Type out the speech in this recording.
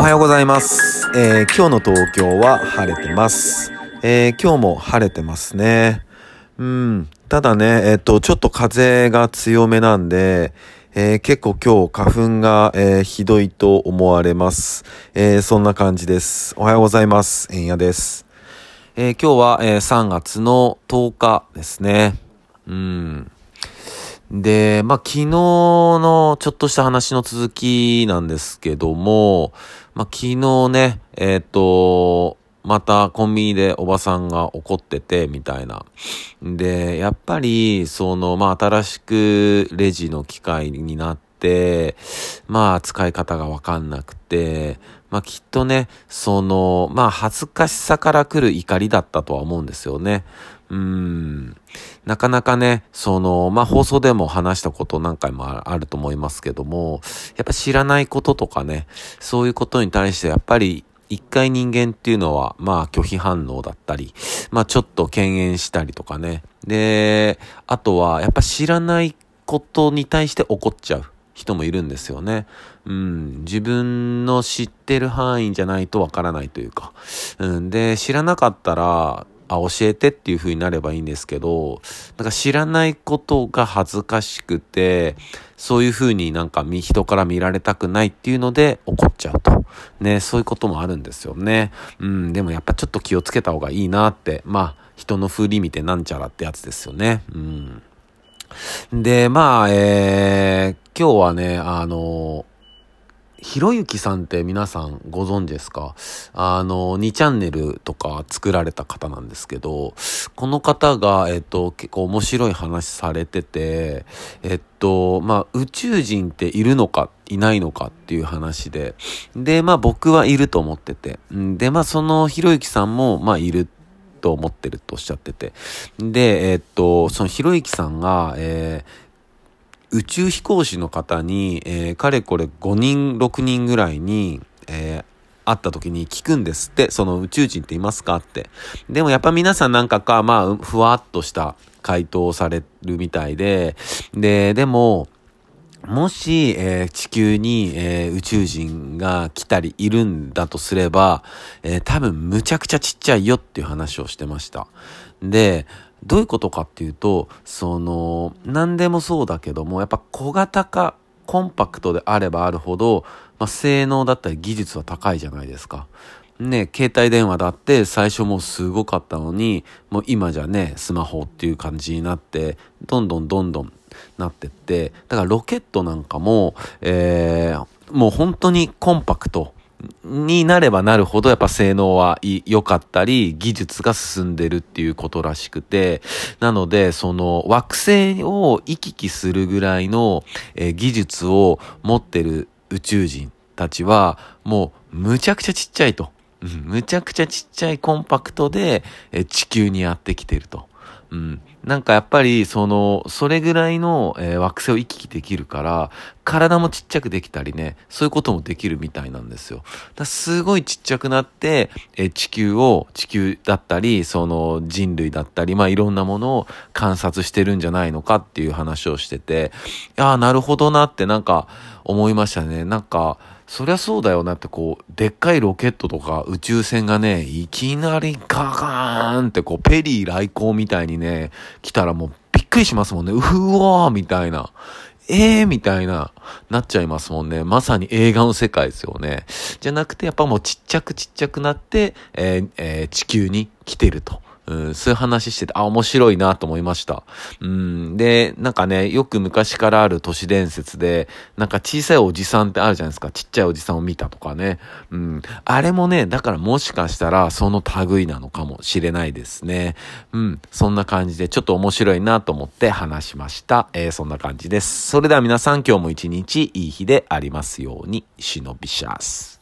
おはようございます。えー今日の東京は晴れてます。えー今日も晴れてますね。うん。ただね、えっ、と、ちょっと風が強めなんで、えー結構今日花粉が、えーひどいと思われます。えーそんな感じです。おはようございます。えんやです。え今日は、え3月の10日ですね。うん。で、まあ、昨日のちょっとした話の続きなんですけども、まあ、昨日ね、えっ、と、またコンビニでおばさんが怒ってて、みたいな。で、やっぱり、その、まあ、新しくレジの機械になって、まあ、使い方がわかんなくて、まあ、きっとね、その、まあ、恥ずかしさから来る怒りだったとは思うんですよね。うん。なかなかね、その、まあ、放送でも話したこと何回もああると思いますけども、やっぱ知らないこととかね、そういうことに対してやっぱり一回人間っていうのは、まあ拒否反応だったり、まあちょっと敬遠したりとかね。で、あとはやっぱ知らないことに対して怒っちゃう人もいるんですよね。うん、自分の知ってる範囲じゃないとわからないというか。うん、で、知らなかったら、あ、教えてっていう風になればいいんですけど、なんか知らないことが恥ずかしくて、そういう風になんか人から見られたくないっていうので怒っちゃうと。ね、そういうこともあるんですよね。うん、でもやっぱちょっと気をつけた方がいいなって、まあ、人の風り見てなんちゃらってやつですよね。うん。で、まあ、えー、今日はね、あの、ひろゆきさんって皆さんご存知ですか？あの、2チャンネルとか作られた方なんですけど、この方が、えっと、結構面白い話されてて、えっと、まあ、宇宙人っているのか、いないのかっていう話で、で、まあ僕はいると思ってて、で、まあそのひろゆきさんも、まあいると思ってるとおっしゃってて、で、えっと、そのひろゆきさんが、えー宇宙飛行士の方に、えーかれこれ5人、6人ぐらいに、えー会った時に聞くんですって、その宇宙人っていますかって。でもやっぱ皆さんなんかか、まあ、ふわっとした回答をされるみたいで、で、でも、もし、えー地球に、えー宇宙人が来たりいるんだとすれば、えー多分むちゃくちゃちっちゃいよっていう話をしてました。で、どういうことかっていうと、その、何でもそうだけども、やっぱ小型化、コンパクトであればあるほど、まあ、性能だったり技術は高いじゃないですか。ね、携帯電話だって最初もうすごかったのに、もう今じゃね、スマホっていう感じになって、どんどんどんどんなってって、だからロケットなんかも、えー、もう本当にコンパクトになればなるほどやっぱ性能は良かったり、技術が進んでるっていうことらしくて、なので、その惑星を行き来するぐらいの、え技術を持ってる宇宙人たちは、もうむちゃくちゃちっちゃいと。むちゃくちゃちっちゃいコンパクトで、え地球にやってきてると。うん。なんかやっぱり、その、それぐらいの、えー惑星を行き来できるから、体もちっちゃくできたりね、そういうこともできるみたいなんですよ。だすごいちっちゃくなって、えー地球を、地球だったり、その人類だったり、まあいろんなものを観察してるんじゃないのかっていう話をしてて、いやーなるほどなってなんか思いましたね。なんか、そりゃそうだよなってこう、でっかいロケットとか宇宙船がね、いきなりガガーンってこう、ペリー来航みたいにね、来たらもうびっくりしますもんね。うわーみたいな。えーみたいな、なっちゃいますもんね。まさに映画の世界ですよね。じゃなくて、やっぱもうちっちゃくちっちゃくなって、えーえー地球に来てると。うん、そういう話してて、あ、面白いなと思いました。うん、で、なんかね、よく昔からある都市伝説で、なんか小さいおじさんってあるじゃないですか。ちっちゃいおじさんを見たとかね。うん、あれもね、だからもしかしたらその類なのかもしれないですね。うん、そんな感じでちょっと面白いなと思って話しました。えーそんな感じです。それでは皆さん今日も一日いい日でありますように、忍びシャス。